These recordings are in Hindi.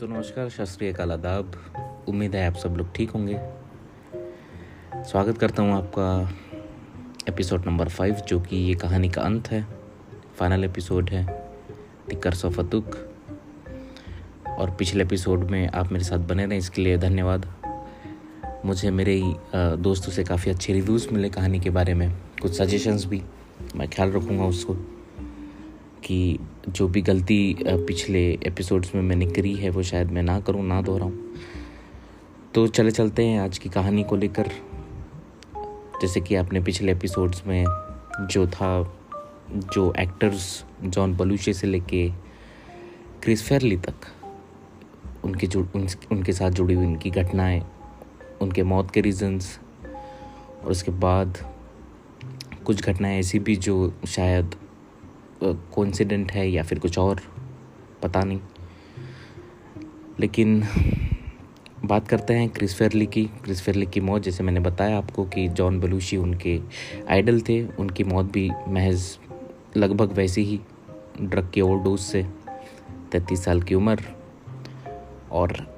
तो नमस्कार शास्त्रीय आदाब। उम्मीद है आप सब लोग ठीक होंगे। स्वागत करता हूँ आपका एपिसोड नंबर फाइव जो कि ये कहानी का अंत है। फाइनल एपिसोड है टिकर्स ऑफ़ अतुक और पिछले एपिसोड में आप मेरे साथ बने रहे, इसके लिए धन्यवाद। मुझे मेरे दोस्तों से काफ़ी अच्छे रिव्यूज़ मिले कहानी के बारे में। कुछ सजेशंस भी, मैं ख्याल रखूँगा उसको कि जो भी गलती पिछले एपिसोड्स में मैंने करी है वो शायद मैं ना करूँ ना दोहराऊँ। तो चले चलते हैं आज की कहानी को लेकर। जैसे कि आपने पिछले एपिसोड्स में जो था जो एक्टर्स जॉन बलूचे से लेके क्रिस फेरली तक उनके जुड़ उन, उनके साथ जुड़ी हुई उनकी घटनाएँ उनके मौत के रीजंस और उसके बाद कुछ घटनाएँ ऐसी भी जो शायद कोइंसिडेंट है या फिर कुछ और, पता नहीं। लेकिन बात करते हैं क्रिस फेरली की। क्रिस फेरली की मौत, जैसे मैंने बताया आपको कि जॉन बलूशी उनके आइडल थे। उनकी मौत भी महज लगभग वैसी ही, ड्रग के ओवरडोज से। तैतीस साल की उम्र। और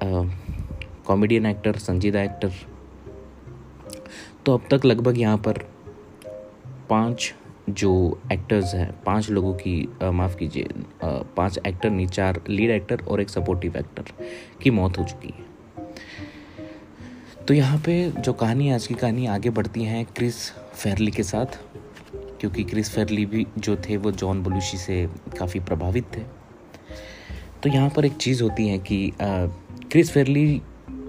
कॉमेडियन एक्टर संजीदा एक्टर। तो अब तक लगभग यहाँ पर पाँच जो एक्टर्स हैं पाँच लोगों की माफ़ कीजिए पाँच एक्टर नहीं चार लीड एक्टर और एक सपोर्टिव एक्टर की मौत हो चुकी है। तो यहाँ पे जो कहानी आज की कहानी आगे बढ़ती है क्रिस फेरली के साथ क्योंकि क्रिस फेरली भी जो थे वो जॉन बलूशी से काफ़ी प्रभावित थे। तो यहाँ पर एक चीज़ होती है कि आ, क्रिस फेरली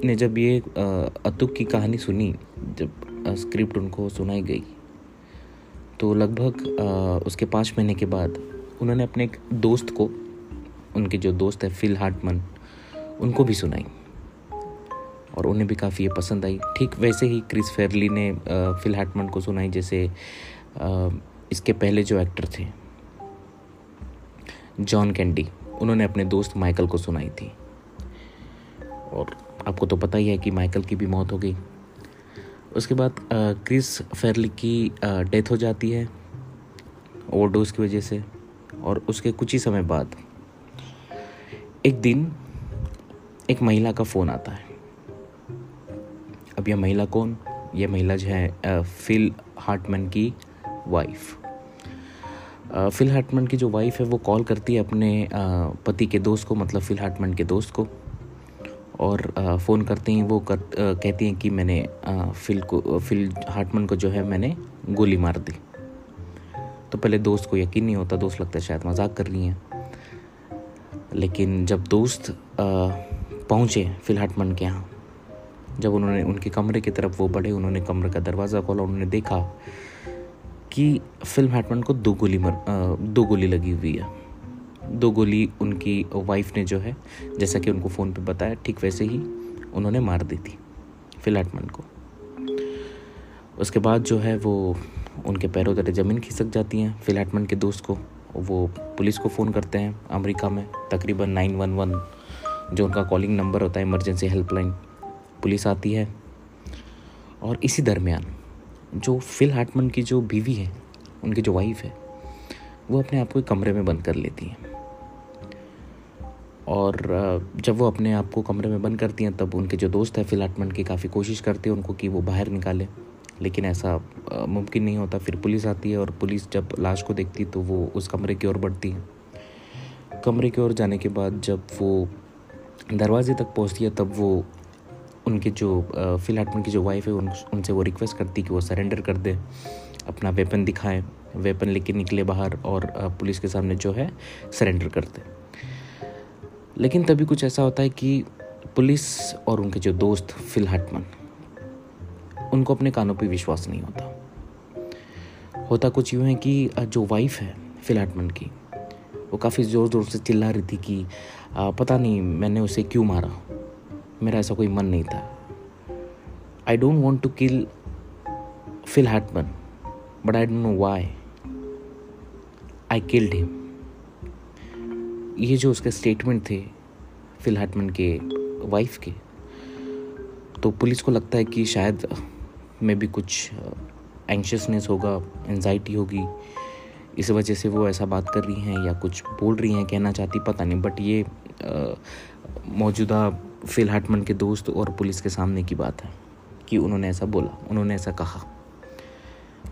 ने जब ये अतुक की कहानी सुनी जब स्क्रिप्ट उनको सुनाई गई तो लगभग उसके पाँच महीने के बाद उन्होंने अपने एक दोस्त को, उनके जो दोस्त है फिल हार्टमन, उनको भी सुनाई। और उन्हें भी काफ़ी ये पसंद आई। ठीक वैसे ही क्रिस फेरली ने फिल हार्टमन को सुनाई, जैसे इसके पहले जो एक्टर थे, जॉन कैंडी, उन्होंने अपने दोस्त माइकल को सुनाई थी। और आपको तो पता ही है कि माइकल की भी मौत हो गई। उसके बाद क्रिस फेरली की डेथ हो जाती है, ओवरडोज की वजह से, और उसके कुछ ही समय बाद, एक दिन, एक महिला का फ़ोन आता है। अब यह महिला कौन? यह महिला जो है फिल हार्टमैन की वाइफ। फिल हार्टमैन की जो वाइफ है, वो कॉल करती है अपने पति के दोस्त को मतलब फिल हार्टमैन के दोस्त को। और फ़ोन करते ही, वो कर कहती हैं कि मैंने फिल को, फिल हार्टमन को जो है मैंने गोली मार दी। तो पहले दोस्त को यकीन नहीं होता, दोस्त लगता है शायद मज़ाक कर रही हैं। लेकिन जब दोस्त पहुँचे फिल हार्टमन के यहाँ, जब उन्होंने, उनके कमरे की तरफ़ वो बढ़े, उन्होंने कमरे का दरवाज़ा खोला, उन्होंने देखा कि फ़िल्म हार्टमन को दो गोली मर दो गोली लगी हुई है। दो गोली उनकी वाइफ ने जो है, जैसा कि उनको फ़ोन पे बताया, ठीक वैसे ही उन्होंने मार दी थी फिलाटमन को। उसके बाद जो है वो उनके पैरों तले ज़मीन खिसक जाती हैं फिलाटमन के दोस्त को, वो पुलिस को फ़ोन करते हैं अमेरिका में, तकरीबन नाइन वन वन जो उनका कॉलिंग नंबर होता है इमरजेंसी हेल्पलाइन पुलिस आती है। और इसी दरमियान, जो फिल हार्टमन की जो बीवी है, उनकी जो वाइफ है वो अपने आप को कमरे में बंद कर लेती हैं। और जब वो अपने आप को कमरे में बंद करती हैं तब उनके जो दोस्त हैं फिलाटमेंट की काफ़ी कोशिश करते हैं उनको कि वो बाहर निकाले। लेकिन ऐसा मुमकिन नहीं होता। फिर पुलिस आती है और पुलिस जब लाश को देखती तो वो उस कमरे की ओर बढ़ती है। कमरे की ओर जाने के बाद जब वो दरवाजे तक पहुँचती है तब वो उनके जो फिलाटमेंट की जो वाइफ है उन, उनसे वो रिक्वेस्ट करती कि वो सरेंडर कर दे अपना वेपन दिखाएँ। वेपन लेके निकले बाहर और पुलिस के सामने जो है, सरेंडर करते। लेकिन तभी कुछ ऐसा होता है कि पुलिस और उनके जो दोस्त फिल हटमन, उनको अपने कानों पर विश्वास नहीं होता। होता कुछ यूँ है कि जो वाइफ है फिल हटमन की, वो काफ़ी ज़ोर ज़ोर से चिल्ला रही थी कि पता नहीं मैंने उसे क्यों मारा? मेरा ऐसा कोई मन नहीं था। I don't want to kill Phil Hartman but I don't know why I killed him ये जो उसके स्टेटमेंट थे फिल हटमन के वाइफ के तो पुलिस को लगता है कि शायद में भी कुछ एंशियसनेस होगा एनजाइटी होगी। इस वजह से वो ऐसा बात कर रही हैं या कुछ बोल रही हैं, कहना चाहती, पता नहीं। बट ये मौजूदा फिल हाटमन के दोस्त और पुलिस के सामने की बात है कि उन्होंने ऐसा बोला, उन्होंने ऐसा कहा।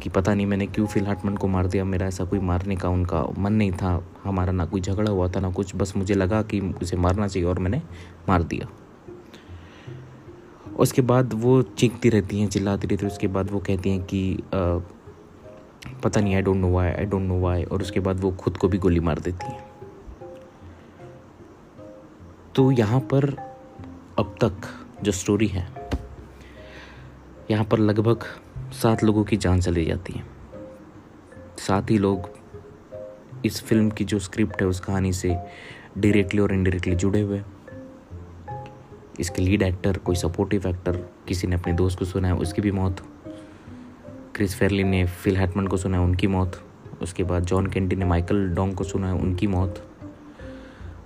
कि पता नहीं मैंने क्यों फिल हाटमन को मार दिया मेरा ऐसा कोई मारने का उनका मन नहीं था हमारा ना कोई झगड़ा हुआ था ना कुछ बस मुझे लगा कि उसे मारना चाहिए और मैंने मार दिया। उसके बाद वो चीखती रहती हैं चिल्लाती रहती है उसके बाद वो कहती हैं कि आ, पता नहीं I don't know why I don't know why और उसके बाद वो खुद को भी गोली मार देती हैं। तो यहाँ पर अब तक जो स्टोरी है यहाँ पर लगभग सात लोगों की जान चली जाती है। सात ही लोग इस फ़िल्म की जो स्क्रिप्ट है, उस कहानी से डायरेक्टली और इनडायरेक्टली जुड़े हुए इसके लीड एक्टर कोई सपोर्टिव एक्टर किसी ने अपने दोस्त को सुना है, उसकी भी मौत। क्रिस फेरली ने फिल हैटमन को सुना है, उनकी मौत। उसके बाद जॉन कैंडी ने माइकल डोंग को सुना है, उनकी मौत।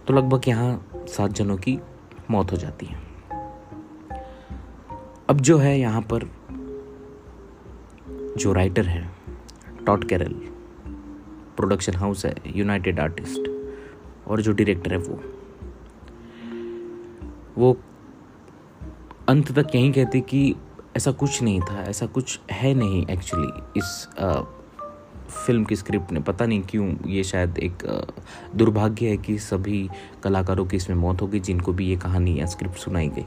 तो लगभग यहाँ सात जनों की मौत हो जाती है। अब जो है यहाँ पर जो राइटर है टॉट कैरल प्रोडक्शन हाउस है यूनाइटेड आर्टिस्ट और जो डायरेक्टर है वो। वो अंत तक यही कहते कि ऐसा कुछ नहीं था ऐसा कुछ है नहीं एक्चुअली इस आ, फ़िल्म की स्क्रिप्ट ने। पता नहीं क्यों ये शायद एक दुर्भाग्य है कि सभी कलाकारों की इसमें मौत हो गई जिनको भी ये कहानी या स्क्रिप्ट सुनाई गई।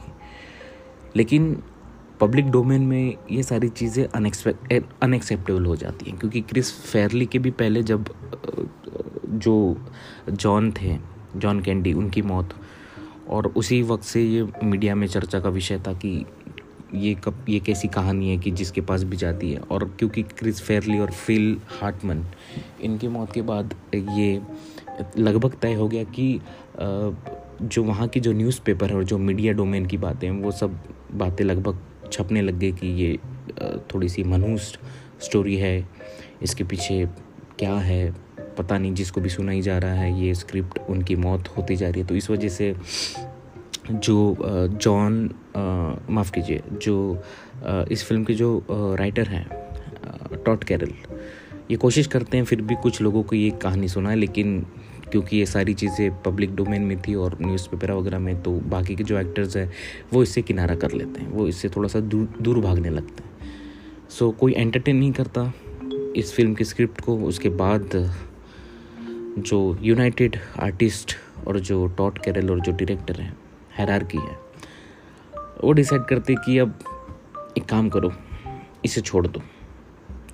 लेकिन पब्लिक डोमेन में ये सारी चीज़ें अनएक्सपेक्ट अनएक्सेप्टेबल हो जाती हैं, क्योंकि क्रिस फेरली के भी पहले जब जो जॉन थे जॉन कैंडी उनकी मौत, और उसी वक्त से ये मीडिया में चर्चा का विषय था कि ये कब, ये कैसी कहानी है कि जिसके पास भी जाती है। और क्योंकि क्रिस फेरली और फिल हार्टमन इनकी मौत के बाद ये लगभग तय हो गया कि जो वहाँ की जो न्यूज़पेपर है और जो मीडिया डोमेन की बातें हैं, वो सब बातें लगभग छपने लग गए कि ये थोड़ी सी मनहूस स्टोरी है। इसके पीछे क्या है? पता नहीं, जिसको भी सुनाई जा रहा है, ये स्क्रिप्ट उनकी मौत होती जा रही है। तो इस वजह से जो जॉन माफ़ कीजिए, जो इस फ़िल्म के जो राइटर हैं टॉट कैरल ये कोशिश करते हैं फिर भी कुछ लोगों को ये कहानी सुना है लेकिन क्योंकि ये सारी चीज़ें पब्लिक डोमेन में थी और न्यूज़पेपर वगैरह में तो बाकी के जो एक्टर्स हैं वो इससे किनारा कर लेते हैं वो इससे थोड़ा सा दूर दूर भागने लगते हैं। सो so, कोई एंटरटेन नहीं करता इस फ़िल्म की स्क्रिप्ट को। उसके बाद जो यूनाइटेड आर्टिस्ट और जो टॉट कैरल और जो डायरेक्टर हैं हैरार की है वो डिसाइड करते कि अब एक काम करो इसे छोड़ दो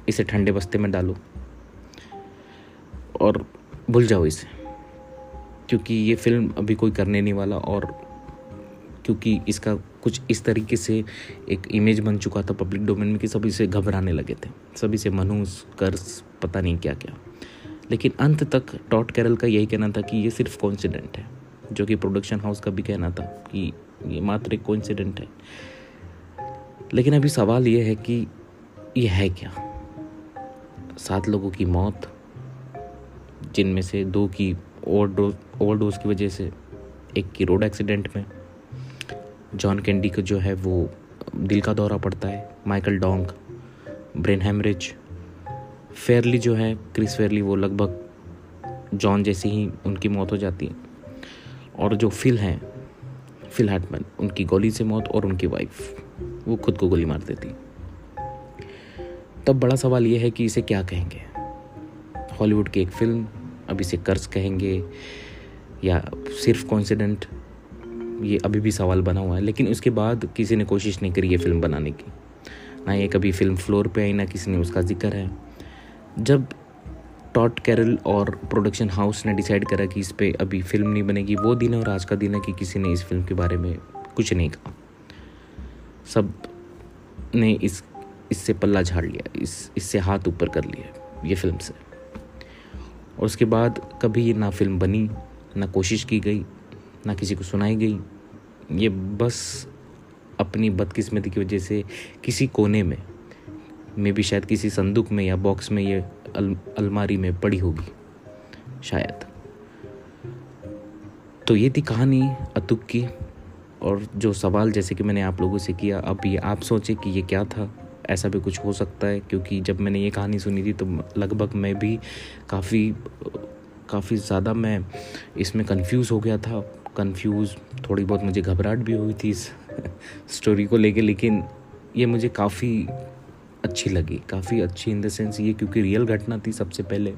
इसे ठंडे बस्ते में डालो और भूल जाओ इसे। क्योंकि ये फ़िल्म अभी कोई करने नहीं वाला और क्योंकि इसका कुछ इस तरीके से एक इमेज बन चुका था पब्लिक डोमेन में कि सभी से घबराने लगे थे। सभी से मनूस कर्ज पता नहीं क्या क्या लेकिन अंत तक टॉट कैरल का यही कहना था कि ये सिर्फ़ कॉन्सिडेंट है, जो कि प्रोडक्शन हाउस का भी कहना था कि ये मात्र एक कॉन्सिडेंट है। लेकिन अभी सवाल ये है कि ये है क्या? सात लोगों की मौत, जिनमें से दो की ओवरडोज ओवरडोज की वजह से एक की रोड एक्सीडेंट में जॉन कैंडी को जो है वो दिल का दौरा पड़ता है, Michael Dong, brain haemorrhage, Farley जो है, क्रिस फेयरली वो लगभग जॉन जैसी ही उनकी मौत हो जाती है। और जो फिल हैं, फिल हाटमैन, उनकी गोली से मौत और उनकी वाइफ, वो खुद को गोली मार देती तब बड़ा सवाल ये है कि इसे क्या कहेंगे? हॉलीवुड की एक फ़िल्म अब इसे कर्ज कहेंगे या सिर्फ़ कॉन्सिडेंट ये अभी भी सवाल बना हुआ है, लेकिन उसके बाद किसी ने कोशिश नहीं करी ये फ़िल्म बनाने की। ना ये कभी फ़िल्म फ्लोर पे आई, ना किसी ने उसका ज़िक्र है। जब टॉट कैरल और प्रोडक्शन हाउस ने डिसाइड करा कि इस पर अभी फ़िल्म नहीं बनेगी, वो दिन और आज का दिन है कि किसी ने इस फ़िल्म के बारे में कुछ नहीं कहा। सबने इस, इससे पल्ला झाड़ लिया, इस, इससे हाथ ऊपर कर लिया ये फ़िल्म से। और उसके बाद कभी ना फ़िल्म बनी ना कोशिश की गई ना किसी को सुनाई गई। ये बस अपनी बदकिस्मती की वजह से किसी कोने में मे भी शायद किसी संदूक में या बॉक्स में ये अल, अलमारी में पड़ी होगी शायद। तो ये थी कहानी अतुक की और जो सवाल जैसे कि मैंने आप लोगों से किया अब ये आप सोचें कि ये क्या था। ऐसा भी कुछ हो सकता है, क्योंकि जब मैंने ये कहानी सुनी थी तो लगभग मैं भी काफ़ी काफ़ी ज़्यादा मैं इसमें कंफ्यूज हो गया था। कंफ्यूज थोड़ी बहुत मुझे घबराहट भी हुई थी इस स्टोरी को लेके, लेकिन ये मुझे काफ़ी अच्छी लगी, काफ़ी अच्छी इन द सेंस ये क्योंकि रियल घटना थी सबसे पहले।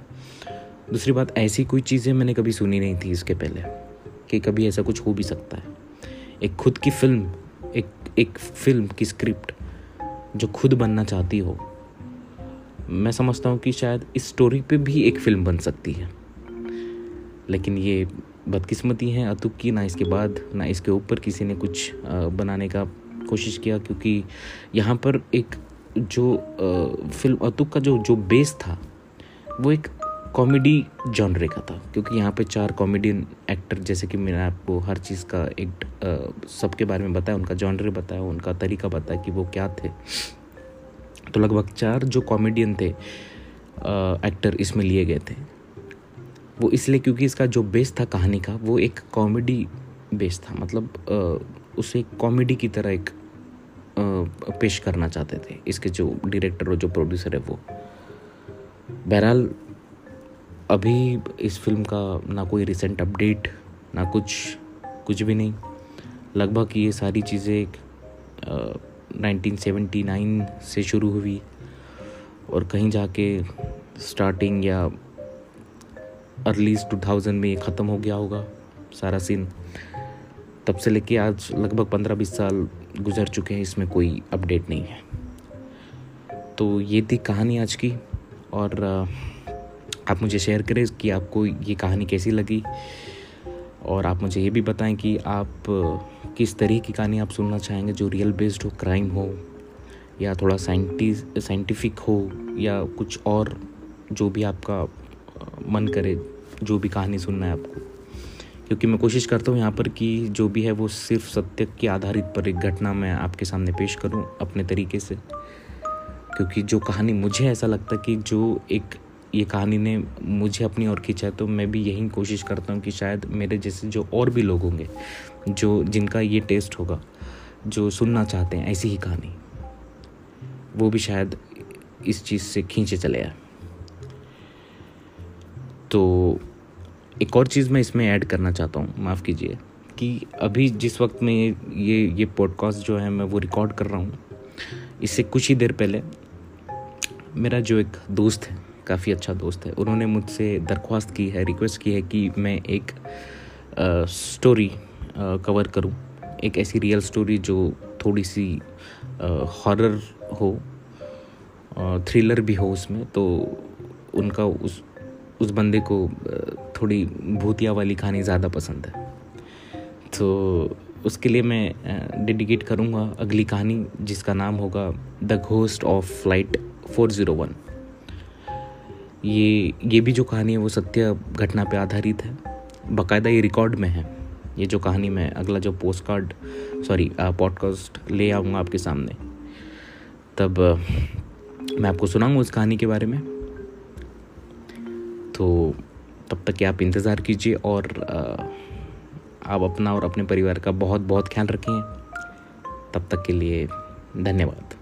दूसरी बात, ऐसी कोई चीज़ें मैंने कभी सुनी नहीं थी इसके पहले, कि कभी ऐसा कुछ हो भी सकता है। एक खुद की फ़िल्म एक एक फ़िल्म की स्क्रिप्ट जो खुद बनना चाहती हो, मैं समझता हूँ कि शायद इस स्टोरी पे भी एक फ़िल्म बन सकती है। लेकिन ये बदकिस्मती है अतुक की, ना इसके बाद, ना इसके ऊपर किसी ने कुछ बनाने का कोशिश किया, क्योंकि यहाँ पर एक जो फ़िल्म अतुक का जो जो बेस था, वो एक कॉमेडी जॉनरे का था, क्योंकि यहाँ पे चार कॉमेडियन एक्टर, जैसे कि मैंने आपको हर चीज़ का एक सबके बारे में बताया, उनका जॉनरे बताया, उनका तरीका बताया कि वो क्या थे। तो लगभग चार जो कॉमेडियन थे एक्टर इसमें लिए गए थे। वो इसलिए क्योंकि इसका जो बेस था कहानी का, वो एक कॉमेडी बेस था मतलब उसे कॉमेडी की तरह एक पेश करना चाहते थे, इसके जो डायरेक्टर और जो प्रोड्यूसर है वो। बहरहाल अभी इस फ़िल्म का ना कोई रिसेंट अपडेट ना कुछ कुछ भी नहीं। लगभग ये सारी चीज़ें नाइनटीन सेवेंटी नाइन से शुरू हुई और कहीं जाके स्टार्टिंग या अर्लीज टू थाउज़ेंड में ख़त्म हो गया होगा सारा सीन तब से लेके आज लगभग पंद्रह बीस साल गुजर चुके हैं, इसमें कोई अपडेट नहीं है। तो ये थी कहानी आज की और आप मुझे शेयर करें कि आपको ये कहानी कैसी लगी? और आप मुझे ये भी बताएँ कि आप, किस तरह की कहानी आप सुनना चाहेंगे जो रियल बेस्ड हो क्राइम हो, या थोड़ा साइंटिफिक हो, या कुछ और जो भी आपका मन करे, जो भी कहानी सुनना है आपको। क्योंकि मैं कोशिश करता हूँ यहाँ पर कि जो भी है वो सिर्फ़ सत्य के आधारित पर एक घटना मैं आपके सामने पेश करूँ अपने तरीके से। क्योंकि जो कहानी मुझे ऐसा लगता कि जो एक ये कहानी ने मुझे अपनी ओर खींचा तो मैं भी यही कोशिश करता हूँ कि शायद मेरे जैसे जो और भी लोग होंगे, जो जिनका ये टेस्ट होगा, जो सुनना चाहते हैं ऐसी ही कहानी, वो भी शायद इस चीज़ से खींचे चले आए। तो एक और चीज़ मैं इसमें ऐड करना चाहता हूँ, माफ़ कीजिए, कि अभी जिस वक्त में ये ये पॉडकास्ट जो है, मैं वो रिकॉर्ड कर रहा हूँ, इससे कुछ ही देर पहले मेरा जो एक दोस्त है काफ़ी अच्छा दोस्त है। उन्होंने मुझसे दरख्वास्त की है रिक्वेस्ट की है कि मैं एक स्टोरी कवर करूँ। एक ऐसी रियल स्टोरी जो थोड़ी सी हॉरर हो थ्रिलर भी हो उसमें तो उनका उस उस बंदे को थोड़ी भूतिया वाली कहानी ज़्यादा पसंद है। तो उसके लिए मैं डेडिकेट करूँगा अगली कहानी, जिसका नाम होगा the ghost of flight four zero one ये ये भी जो कहानी है वो सत्य घटना पे आधारित है। बाकायदा ये रिकॉर्ड में है। ये जो कहानी मैं अगला जो पोस्ट कार्ड सॉरी पॉडकास्ट ले आऊँगा आपके सामने। तब मैं आपको सुनाऊँगा उस कहानी के बारे में। तो तब तक आप इंतज़ार कीजिए और आप अपना और अपने परिवार का बहुत बहुत ख्याल रखें तब तक के लिए धन्यवाद।